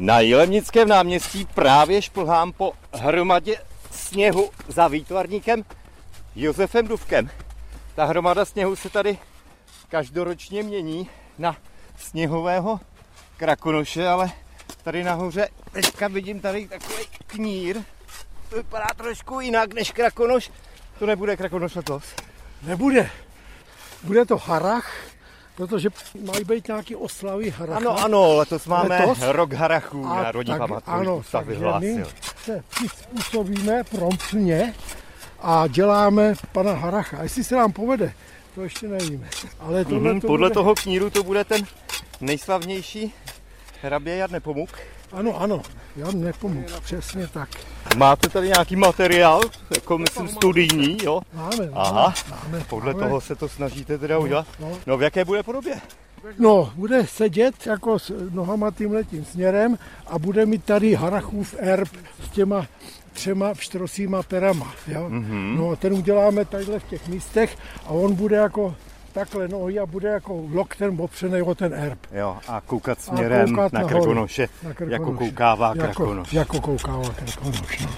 Na Jilemnickém náměstí právě šplhám po hromadě sněhu za výtvarníkem Josefem Duvkem. Ta hromada sněhu se tady každoročně mění na sněhového krakonoše, ale tady nahoře teďka vidím tady takový knír. To vypadá trošku jinak než krakonoš. To nebude krakonoš letos. Nebude. Bude to harach, protože mají být nějaké oslavy haracha. Ano, ano, letos máme Letos? rok harachů, A Národní tak, památkový ano, takže vyhlásil. my se přizpůsobíme promptně a děláme pana Haracha. Jestli se nám povede, to ještě nevíme. Ale tohle Mhm, to podle bude... toho kníru to bude ten nejslavnější hrabě Jan Nepomuk. Ano, ano, já nepomůžu, přesně tak. Máte tady nějaký materiál, jako myslím studijní, jo? Máme, Aha, máme, podle máme. toho se to snažíte teda udělat. no. No v jaké bude podobě? No, bude sedět jako s nohama tímhletím směrem a bude mít tady Harachův erb s těma třema pštrosíma perama. Jo? Mhm. Mm-hmm. No a ten uděláme tadyhle v těch místech a on bude jako takhle nohy a bude jako loktem opřený o ten erb. Jo, a koukat směrem koukat na nahoru. krkonoše, Na krkonoše. jako koukává jako, krakonoš. Jako koukává krkonoš, no.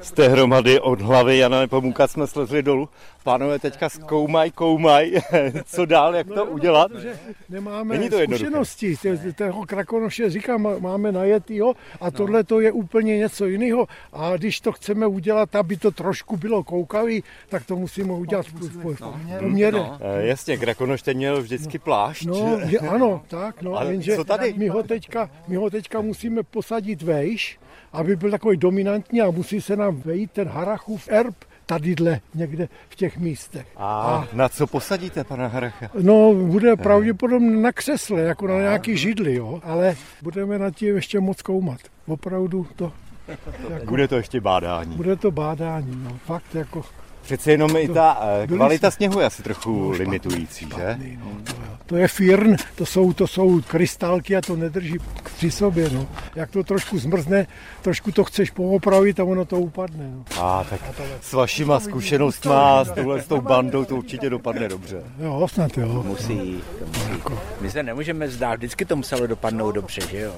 Z té hromady od hlavy Jana Nepomuka jsme slezli dolů. Pánové teďka zkoumaj, koumaj, co dál, jak to udělat. Protože nemáme Není to zkušenosti. Toho krakonoše říkám, má- máme najetýho a tohle to je úplně něco jiného. A když to chceme udělat, aby to trošku bylo koukavý, tak to musíme udělat v v- v poměre. Eh, Jasně, krakonoš ten měl vždycky plášť. No, je, ano, tak, no, Ale jenže co tady? My, ho teďka, my ho teďka musíme posadit vejš, aby byl takový dominantní a musí se nám vejít ten Harachův erb tadyhle někde v těch místech. A na co posadíte pana Haracha? No, bude pravděpodobně na křesle, jako na nějaký židli, jo, ale budeme nad tím ještě moc koumat. Opravdu to, jako, Bude to ještě bádání. bude to bádání, no, fakt jako Přece jenom i ta eh, byli kvalita sněhu je asi trochu No, špatný, limitující, že? špatný, no, to, to je firn, to jsou, to jsou krystalky a to nedrží při sobě, no. Jak to trošku zmrzne, trošku to chceš poopravit a ono to upadne, no. A tak s vašima zkušenostma, s touhle s tou bandou to určitě dopadne dobře. Jo, snad jo. Musí, to musí. My se nemůžeme zdát, vždycky to muselo dopadnout dobře, že jo?